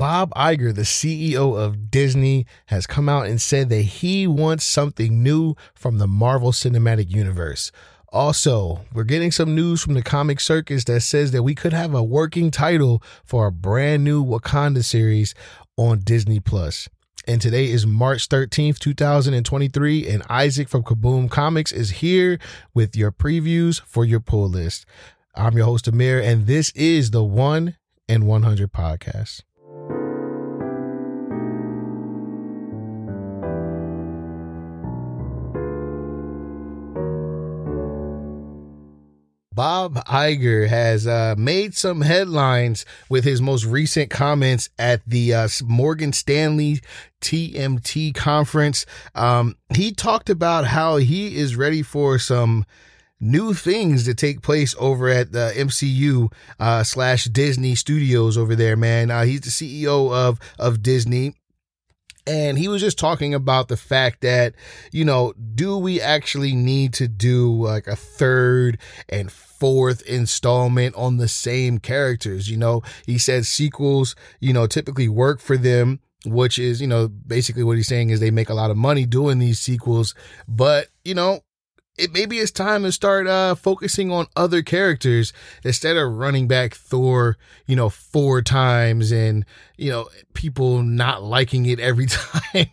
Bob Iger, the CEO of Disney, has come out and said that he wants something new from the Marvel Cinematic Universe. Also, we're getting some news from the Cosmic Circus that says that we could have a working title for a brand new Wakanda series on Disney Plus. And today is March 13th, 2023, and Isaac from Kaboom Comics is here with your previews for your pull list. I'm your host, Amir, and this is the 1 and 100 podcast. Bob Iger has uh, made some headlines with his most recent comments at the uh, Morgan Stanley TMT conference. Um, he talked about how he is ready for some new things to take place over at the MCU uh, slash Disney Studios over there, man. Uh, he's the CEO of of Disney. And he was just talking about the fact that, you know, do we actually need to do like a third and fourth installment on the same characters? You know, he said sequels, you know, typically work for them, which is, you know, basically what he's saying is they make a lot of money doing these sequels. But, you know, it maybe it's time to start uh, focusing on other characters instead of running back Thor, you know, four times and you know people not liking it every time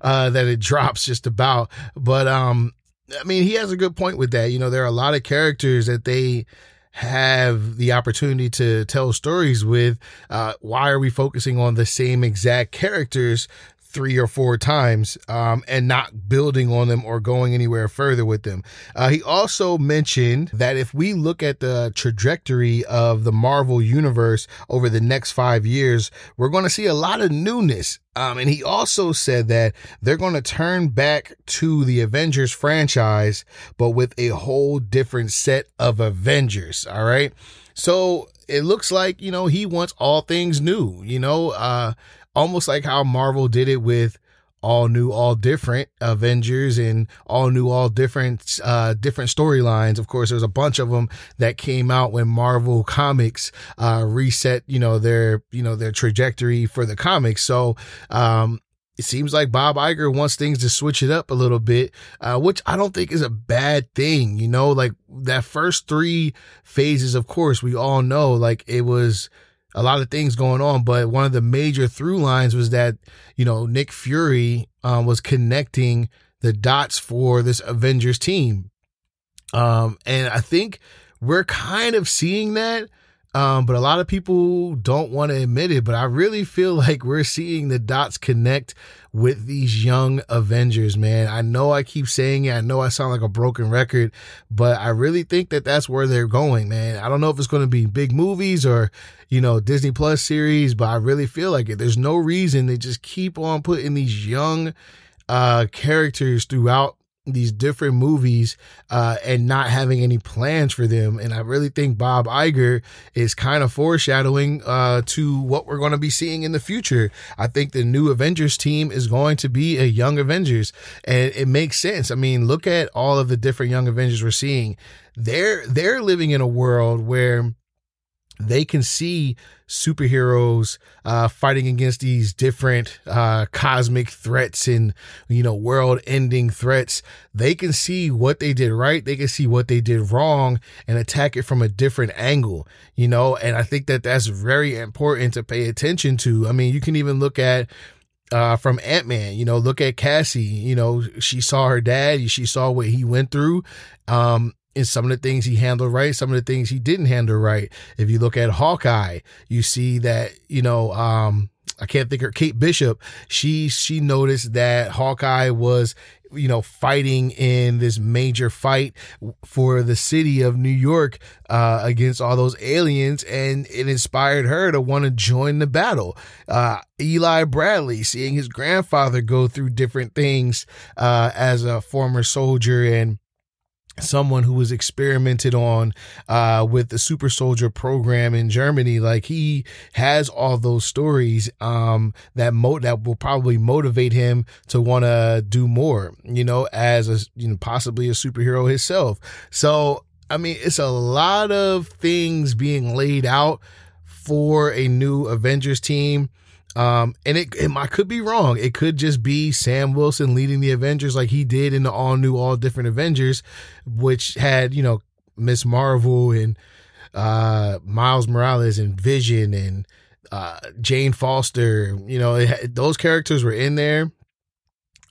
uh, that it drops. Just about, but um, I mean, he has a good point with that. You know, there are a lot of characters that they have the opportunity to tell stories with. Uh, why are we focusing on the same exact characters three or four times um, and not building on them or going anywhere further with them. Uh, he also mentioned that if we look at the trajectory of the Marvel universe over the next five years, we're going to see a lot of newness. Um, and he also said that they're going to turn back to the Avengers franchise, but with a whole different set of Avengers. All right. So it looks like, you know, he wants all things new, you know, uh, almost like how Marvel did it with all new, all different Avengers and all new, all different, uh, different storylines. Of course, there's a bunch of them that came out when Marvel Comics, uh, reset, you know, their, you know, their trajectory for the comics. So, um, it seems like Bob Iger wants things to switch it up a little bit, uh, which I don't think is a bad thing. You know, like that first three phases, of course, we all know like it was, a lot of things going on, but one of the major through lines was that, you know, Nick Fury um, was connecting the dots for this Avengers team. Um, and I think we're kind of seeing that um, but a lot of people don't want to admit it. But I really feel like we're seeing the dots connect with these young Avengers, man. I know I keep saying it. I know I sound like a broken record, but I really think that that's where they're going, man. I don't know if it's going to be big movies or, you know, Disney Plus series, but I really feel like it. There's no reason they just keep on putting these young uh characters throughout these different movies uh, and not having any plans for them. And I really think Bob Iger is kind of foreshadowing uh, to what we're going to be seeing in the future. I think the new Avengers team is going to be a young Avengers, and it makes sense. I mean, look at all of the different young Avengers we're seeing. They're they're living in a world where they can see superheroes uh, fighting against these different uh, cosmic threats and you know world ending threats they can see what they did right they can see what they did wrong and attack it from a different angle you know and i think that that's very important to pay attention to i mean you can even look at uh, from Ant Man. You know, look at Cassie. You know, she saw her dad. She saw what he went through. Um, and some of the things he handled right, some of the things he didn't handle right. If you look at Hawkeye, you see that, you know, um, I can't think of Kate Bishop. She she noticed that Hawkeye was, you know, fighting in this major fight for the city of New York uh, against all those aliens, and it inspired her to want to join the battle. Uh, Eli Bradley, seeing his grandfather go through different things uh, as a former soldier and someone who was experimented on uh, with the super soldier program in Germany. Like he has all those stories um, that mo- that will probably motivate him to want to do more. You know, as a you know possibly a superhero himself. So I mean, it's a lot of things being laid out for a new Avengers team. Um, and it, it I could be wrong. It could just be Sam Wilson leading the Avengers like he did in the all new, all different Avengers, which had you know Miss Marvel and uh, Miles Morales and Vision and uh, Jane Foster. You know, it, those characters were in there.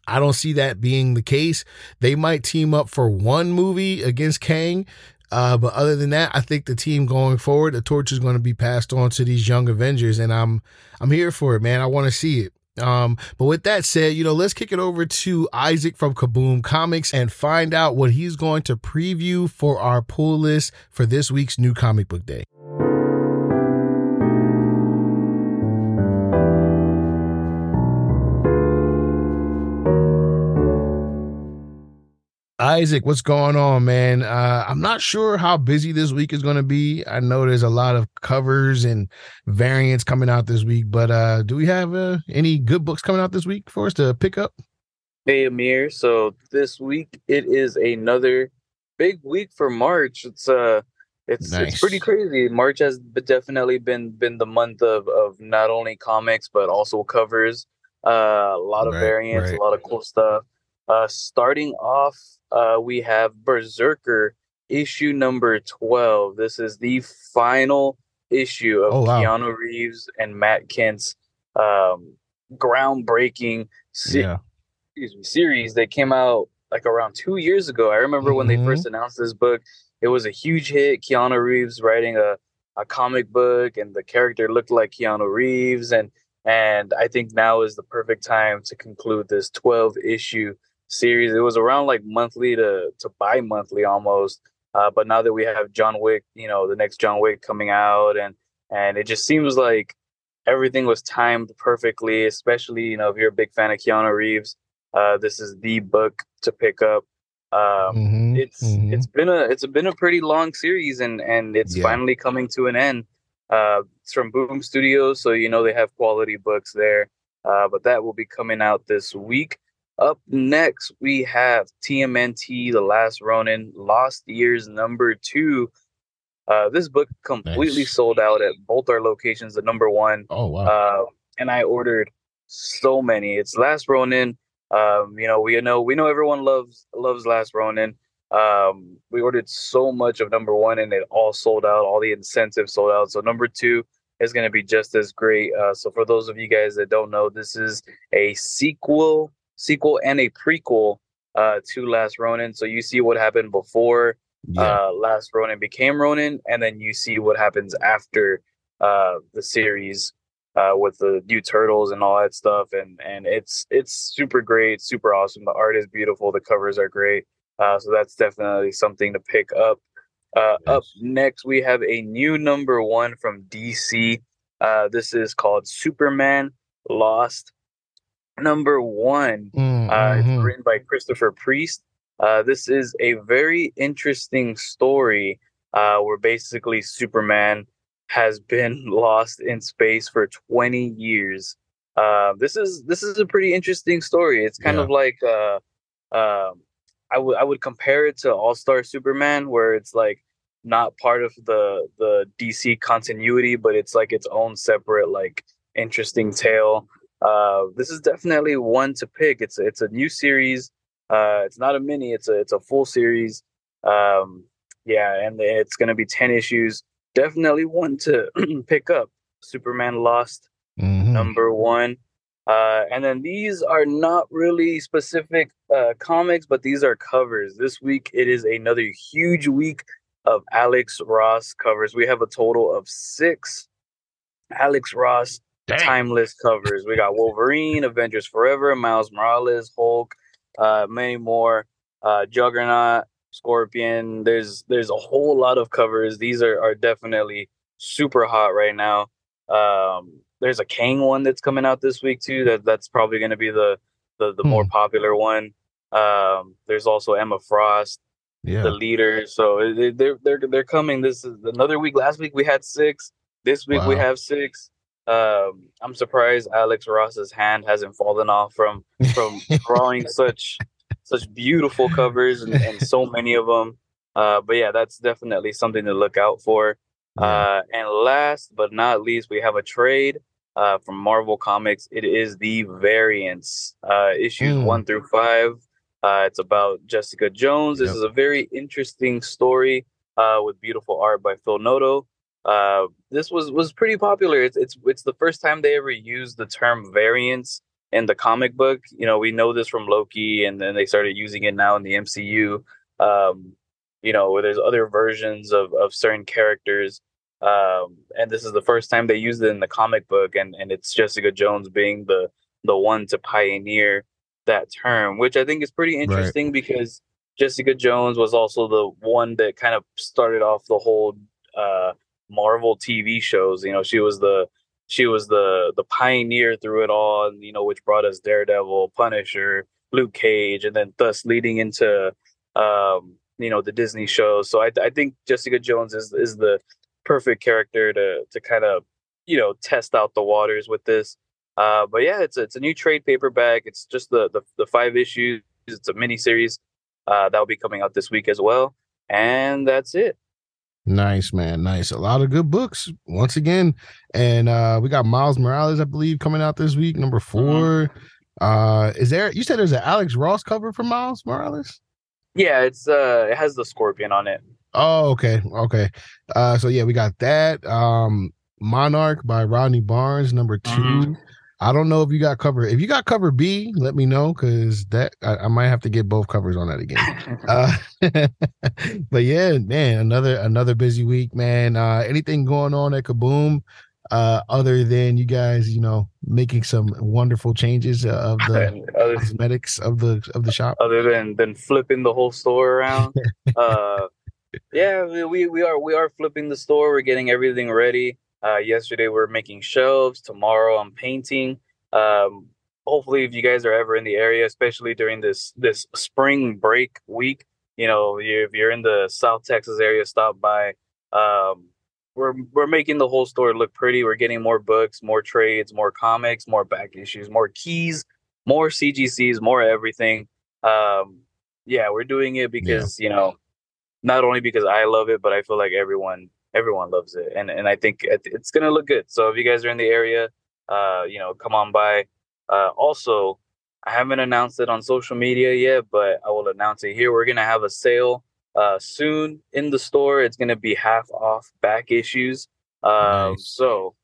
I don't see that being the case. They might team up for one movie against Kang, uh, but other than that, I think the team going forward, the torch is going to be passed on to these young Avengers, and I'm I'm here for it, man. I want to see it. Um, but with that said, you know, let's kick it over to Isaac from Kaboom Comics and find out what he's going to preview for our pull list for this week's new comic book day. Isaac, what's going on, man? Uh, I'm not sure how busy this week is going to be. I know there's a lot of covers and variants coming out this week, but uh, do we have uh, any good books coming out this week for us to pick up? Hey, Amir. So this week it is another big week for March. It's uh, it's nice. it's pretty crazy. March has definitely been been the month of of not only comics but also covers. Uh, a lot of right, variants, right. a lot of cool stuff. Uh, starting off uh, we have Berserker issue number 12. This is the final issue of oh, wow. Keanu Reeves and Matt Kindt's um, groundbreaking se- yeah. me, series that came out like around two years ago. I remember mm-hmm. when they first mm-hmm. announced this book, it was a huge hit. Keanu Reeves writing a, a comic book, and the character looked like Keanu Reeves. And and I think now is the perfect time to conclude this 12 issue series. It was around like monthly to to bi monthly almost. Uh, but now that we have John Wick, you know, the next John Wick coming out, and and it just seems like everything was timed perfectly. Especially, you know, if you're a big fan of Keanu Reeves, uh, this is the book to pick up. Um, mm-hmm, it's mm-hmm. it's been a it's been a pretty long series, and and it's yeah. finally coming to an end. Uh, it's from Boom Studios, so you know they have quality books there. Uh, but that will be coming out this week. Up next, we have TMNT, The Last Ronin, Lost Years number two. Uh, this book completely nice. sold out at both our locations, the number one. Oh, wow. Uh, and I ordered so many. It's Last Ronin. Um, you know, we know we know everyone loves loves Last Ronin. Um, we ordered so much of number one and it all sold out, all the incentives sold out. So number two is going to be just as great. Uh, so for those of you guys that don't know, this is a sequel sequel and a prequel uh, to Last Ronin. So you see what happened before yeah. uh, Last Ronin became Ronin, and then you see what happens after uh, the series uh, with the new turtles and all that stuff. And and it's it's super great, super awesome. The art is beautiful. The covers are great. Uh, so that's definitely something to pick up. Uh, yes. Up next, we have a new number one from DC. Uh, this is called Superman Lost number one. Mm, uh, It's mm-hmm. written by Christopher Priest. Uh, this is a very interesting story uh, where basically Superman has been lost in space for 20 years. Uh, this is this is a pretty interesting story. It's kind yeah. of like uh, uh, I would I would compare it to All Star Superman, where it's like not part of the the DC continuity, but it's like its own separate like interesting tale. Uh, this is definitely one to pick. It's it's a new series. Uh, it's not a mini. It's a it's a full series. Um, yeah, and it's going to be ten issues. Definitely one to pick up. Superman Lost, mm-hmm. number one. Uh, and then these are not really specific uh, comics, but these are covers. This week it is another huge week of Alex Ross covers. We have a total of six Alex Ross Dang. timeless covers. We got Wolverine, Avengers Forever, Miles Morales, Hulk, uh, many more. Uh, Juggernaut, Scorpion. There's there's a whole lot of covers. These are are definitely super hot right now. Um, there's a Kang one that's coming out this week too. That that's probably going to be the the, the hmm. more popular one. Um, there's also Emma Frost, yeah. the leader. So they're they're they're coming. This is another week. Last week we had six. This week wow. we have six. Um, I'm surprised Alex Ross's hand hasn't fallen off from from drawing such such beautiful covers and, and, so many of them. Uh, but yeah, that's definitely something to look out for. Uh, and last but not least, we have a trade uh, from Marvel Comics. It is the Variants, uh, issues Mm. one through five. Uh, it's about Jessica Jones. This Yep. is a very interesting story uh, with beautiful art by Phil Noto. Uh, this was was pretty popular. It's it's it's the first time they ever used the term variants in the comic book. You know, we know this from Loki, and then they started using it now in the MCU. Um, you know, where there's other versions of of certain characters. Um, and this is the first time they used it in the comic book, and and it's Jessica Jones being the the one to pioneer that term, which I think is pretty interesting because Jessica Jones was also the one that kind of started off the whole uh, Marvel TV shows. You know, she was the she was the the pioneer through it all, and you know, which brought us Daredevil, Punisher, Luke Cage, and then thus leading into um, you know the Disney shows. So I, I think Jessica Jones is is the perfect character to to kind of you know test out the waters with this. Uh, but yeah, it's a, it's a new trade paperback. It's just the the, the five issues. It's a mini series uh, that will be coming out this week as well, and that's it. Nice, man. Nice. A lot of good books once again. And uh we got Miles Morales, I believe, coming out this week, number 4 Uh is there you said there's an Alex Ross cover for Miles Morales? Yeah, it's uh, it has the scorpion on it. Oh, okay. Okay. Uh so yeah, we got that. Um Monarch by Rodney Barnes, number 2 Mhm. I don't know if you got cover. If you got cover B, let me know because that I, I might have to get both covers on that again. Uh, but yeah, man, another another busy week, man. Uh, anything going on at Kaboom? Uh, other than you guys, you know, making some wonderful changes uh, of the other, cosmetics of the of the shop. other than than flipping the whole store around, uh, yeah, we- we we are we are flipping the store. We're getting everything ready. Uh, yesterday we we're making shelves. Tomorrow I'm painting. Um, hopefully, if you guys are ever in the area, especially during this this spring break week, you know, if you're in the South Texas area, stop by. Um, we're we're making the whole store look pretty. We're getting more books, more trades, more comics, more back issues, more keys, more CGCs, more everything. Um, yeah, we're doing it because you know, not only because I love it, but I feel like everyone everyone loves it, and and I think it's gonna look good. So if you guys are in the area, uh, you know, come on by. Uh, also, I haven't announced it on social media yet, but I will announce it here. We're gonna have a sale uh, soon in the store. It's gonna be half off back issues. Uh, Nice. So,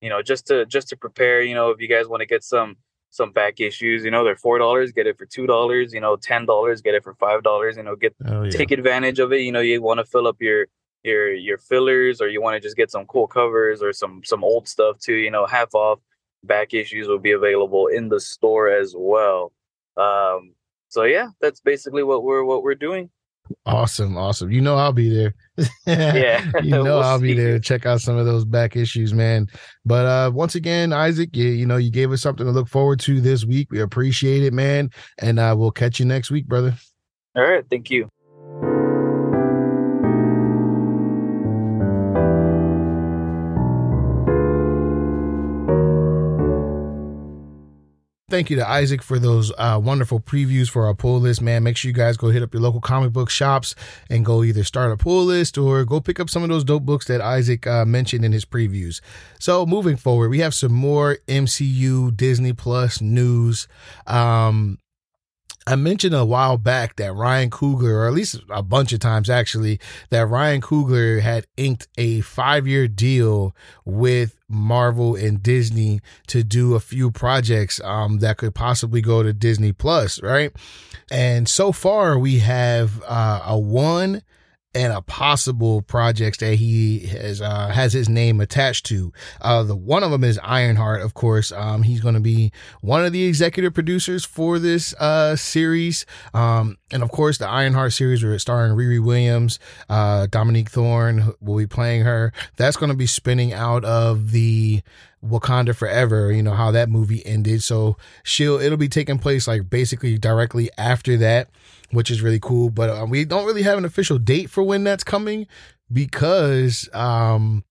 you know, just to just to prepare, you know, if you guys want to get some some back issues, you know, they're four dollars, get it for two dollars. You know, ten dollars, get it for five dollars. You know, get Oh yeah. take advantage of it. You know, you want to fill up your your your fillers, or you want to just get some cool covers or some some old stuff too. You know, half off back issues will be available in the store as well. Um, so yeah, that's basically what we're what we're doing. Awesome, awesome. You know I'll be there. Yeah, you know we'll I'll be see. there to check out some of those back issues, man. But uh once again, Isaac, you, you know, you gave us something to look forward to this week. We appreciate it, man. And uh we'll catch you next week, brother. All right, thank you. Thank you to Isaac for those uh, wonderful previews for our pull list, man. Make sure you guys go hit up your local comic book shops and go either start a pull list or go pick up some of those dope books that Isaac uh, mentioned in his previews. So, moving forward, we have some more MCU Disney Plus news. Um, I mentioned a while back that Ryan Coogler, or at least a bunch of times actually, that Ryan Coogler had inked a five year deal with Marvel and Disney to do a few projects um, that could possibly go to Disney Plus, right? And so far, we have uh, a one and a possible projects that he has uh, has his name attached to. Uh, the one of them is Ironheart, of course. Um, he's going to be one of the executive producers for this uh, series, um, and of course, the Ironheart series, where it's starring Riri Williams, uh, Dominique Thorne will be playing her. That's going to be spinning out of the Wakanda Forever, you know, how that movie ended. So she'll, it'll be taking place like basically directly after that, which is really cool. But uh, we don't really have an official date for when that's coming because, um,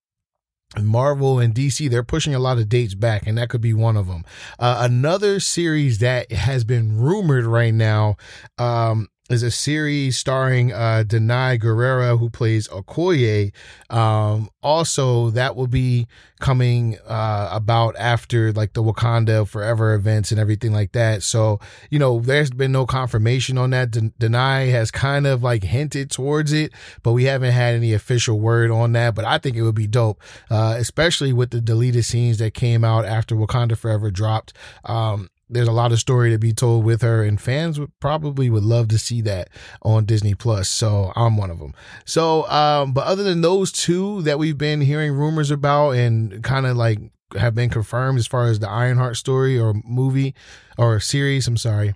Marvel and DC, they're pushing a lot of dates back, and that could be one of them. Uh, another series that has been rumored right now um, is a series starring uh Danai Gurira who plays Okoye. Um also that will be coming uh about after like the Wakanda Forever events and everything like that. So, you know, there's been no confirmation on that. Den- Danai has kind of like hinted towards it, but we haven't had any official word on that, but I think it would be dope. Uh especially with the deleted scenes that came out after Wakanda Forever dropped. Um there's a lot of story to be told with her and fans would probably would love to see that on disney plus so i'm one of them so um but other than those two that we've been hearing rumors about and kind of like have been confirmed as far as the ironheart story or movie or series i'm sorry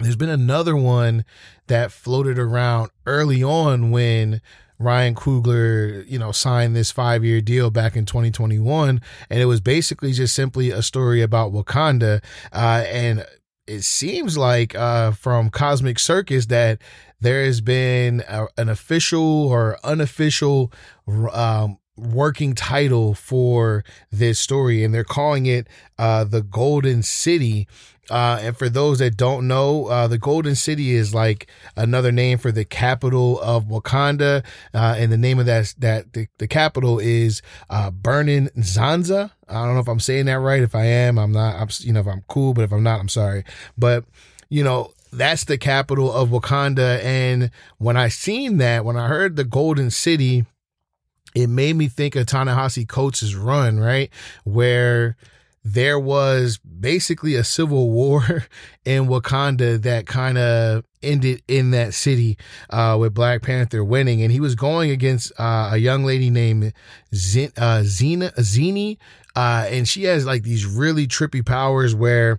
there's been another one that floated around early on when Ryan Coogler, you know, signed this five year deal back in 2021. And it was basically just simply a story about Wakanda. Uh, and it seems like uh, from Cosmic Circus that there has been a, an official or unofficial um, working title for this story, and they're calling it uh, the Golden City. Uh, and for those that don't know, uh, the Golden City is like another name for the capital of Wakanda, uh, and the name of that that the, the capital is uh, Burning Zanza. I don't know if I'm saying that right. If I am, I'm not. I'm you know if I'm cool, but if I'm not, I'm sorry. But you know that's the capital of Wakanda, and when I seen that, when I heard the Golden City it made me think of Ta-Nehisi Coates' run, right? Where there was basically a civil war in Wakanda that kind of ended in that city uh, with Black Panther winning, and he was going against uh, a young lady named Zin- uh, Zena Zini, uh, and she has like these really trippy powers where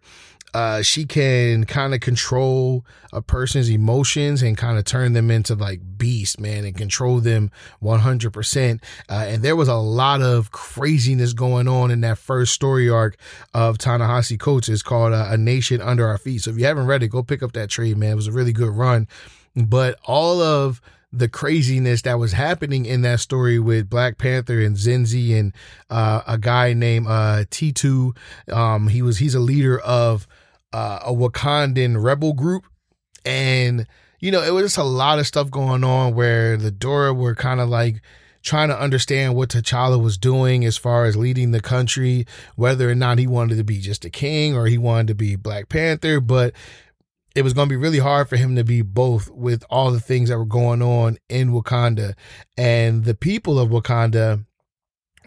uh, she can kind of control a person's emotions and kind of turn them into like beast, man, and control them 100%. Uh, and there was a lot of craziness going on in that first story arc of Ta-Nehisi Coates. It's called uh, A Nation Under Our Feet. So if you haven't read it, go pick up that trade, man. It was a really good run. But all of the craziness that was happening in that story with Black Panther and Zenzi and uh, a guy named uh, Tetu. Um, he was he's a leader of uh, a Wakandan rebel group. And, you know, it was just a lot of stuff going on where the Dora were kind of like trying to understand what T'Challa was doing as far as leading the country, whether or not he wanted to be just a king or he wanted to be Black Panther. But it was going to be really hard for him to be both with all the things that were going on in Wakanda. And the people of Wakanda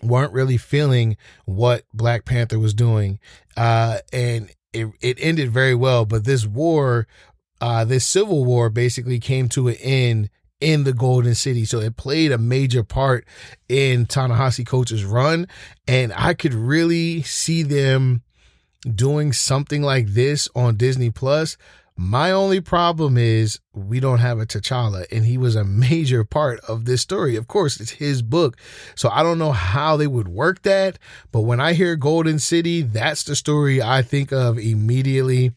weren't really feeling what Black Panther was doing. Uh, and it, it ended very well, but this war, uh, this civil war basically came to an end in the Golden City. So it played a major part in Ta-Nehisi run. And I could really see them doing something like this on Disney Plus my only problem is we don't have a T'Challa, and he was a major part of this story. Of course, it's his book. So I don't know how they would work that. But when I hear Golden City, that's the story I think of immediately.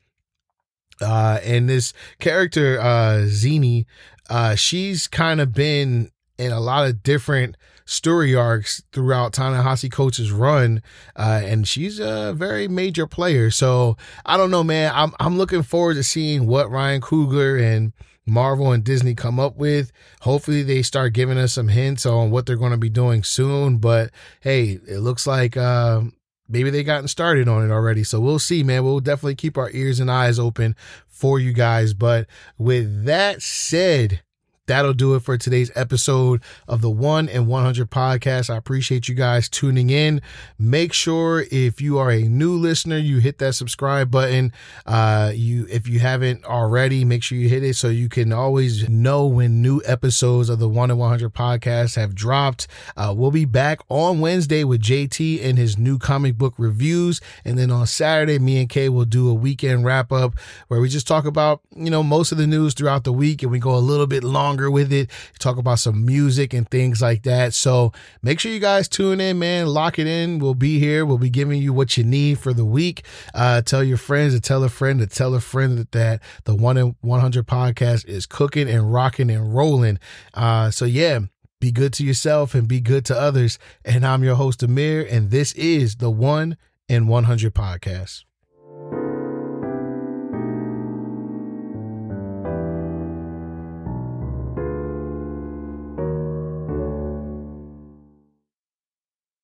Uh, and this character, uh, Zini, uh, she's kind of been in a lot of different story arcs throughout Ta-Nehisi Coates' run, uh, and she's a very major player. So I don't know, man. I'm I'm looking forward to seeing what Ryan Coogler and Marvel and Disney come up with. Hopefully, they start giving us some hints on what they're going to be doing soon. But hey, it looks like. Uh, maybe they gotten started on it already. So we'll see, man. We'll definitely keep our ears and eyes open for you guys. But with that said, that'll do it for today's episode of the 1 and 100 podcast. I appreciate you guys tuning in. Make sure if you are a new listener, you hit that subscribe button. Uh, you if you haven't already, make sure you hit it so you can always know when new episodes of the 1 and 100 podcast have dropped. Uh, we'll be back on Wednesday with JT and his new comic book reviews, and then on Saturday, me and Kay will do a weekend wrap up where we just talk about you know most of the news throughout the week, and we go a little bit longer longer with it, talk about some music and things like that. So make sure you guys tune in, man. Lock it in. We'll be here. We'll be giving you what you need for the week. Uh, tell your friends to tell a friend to tell a friend that, that the 1 in 100 podcast is cooking and rocking and rolling. Uh, so yeah, be good to yourself and be good to others. And I'm your host, Amir, and this is the 1 in 100 podcast.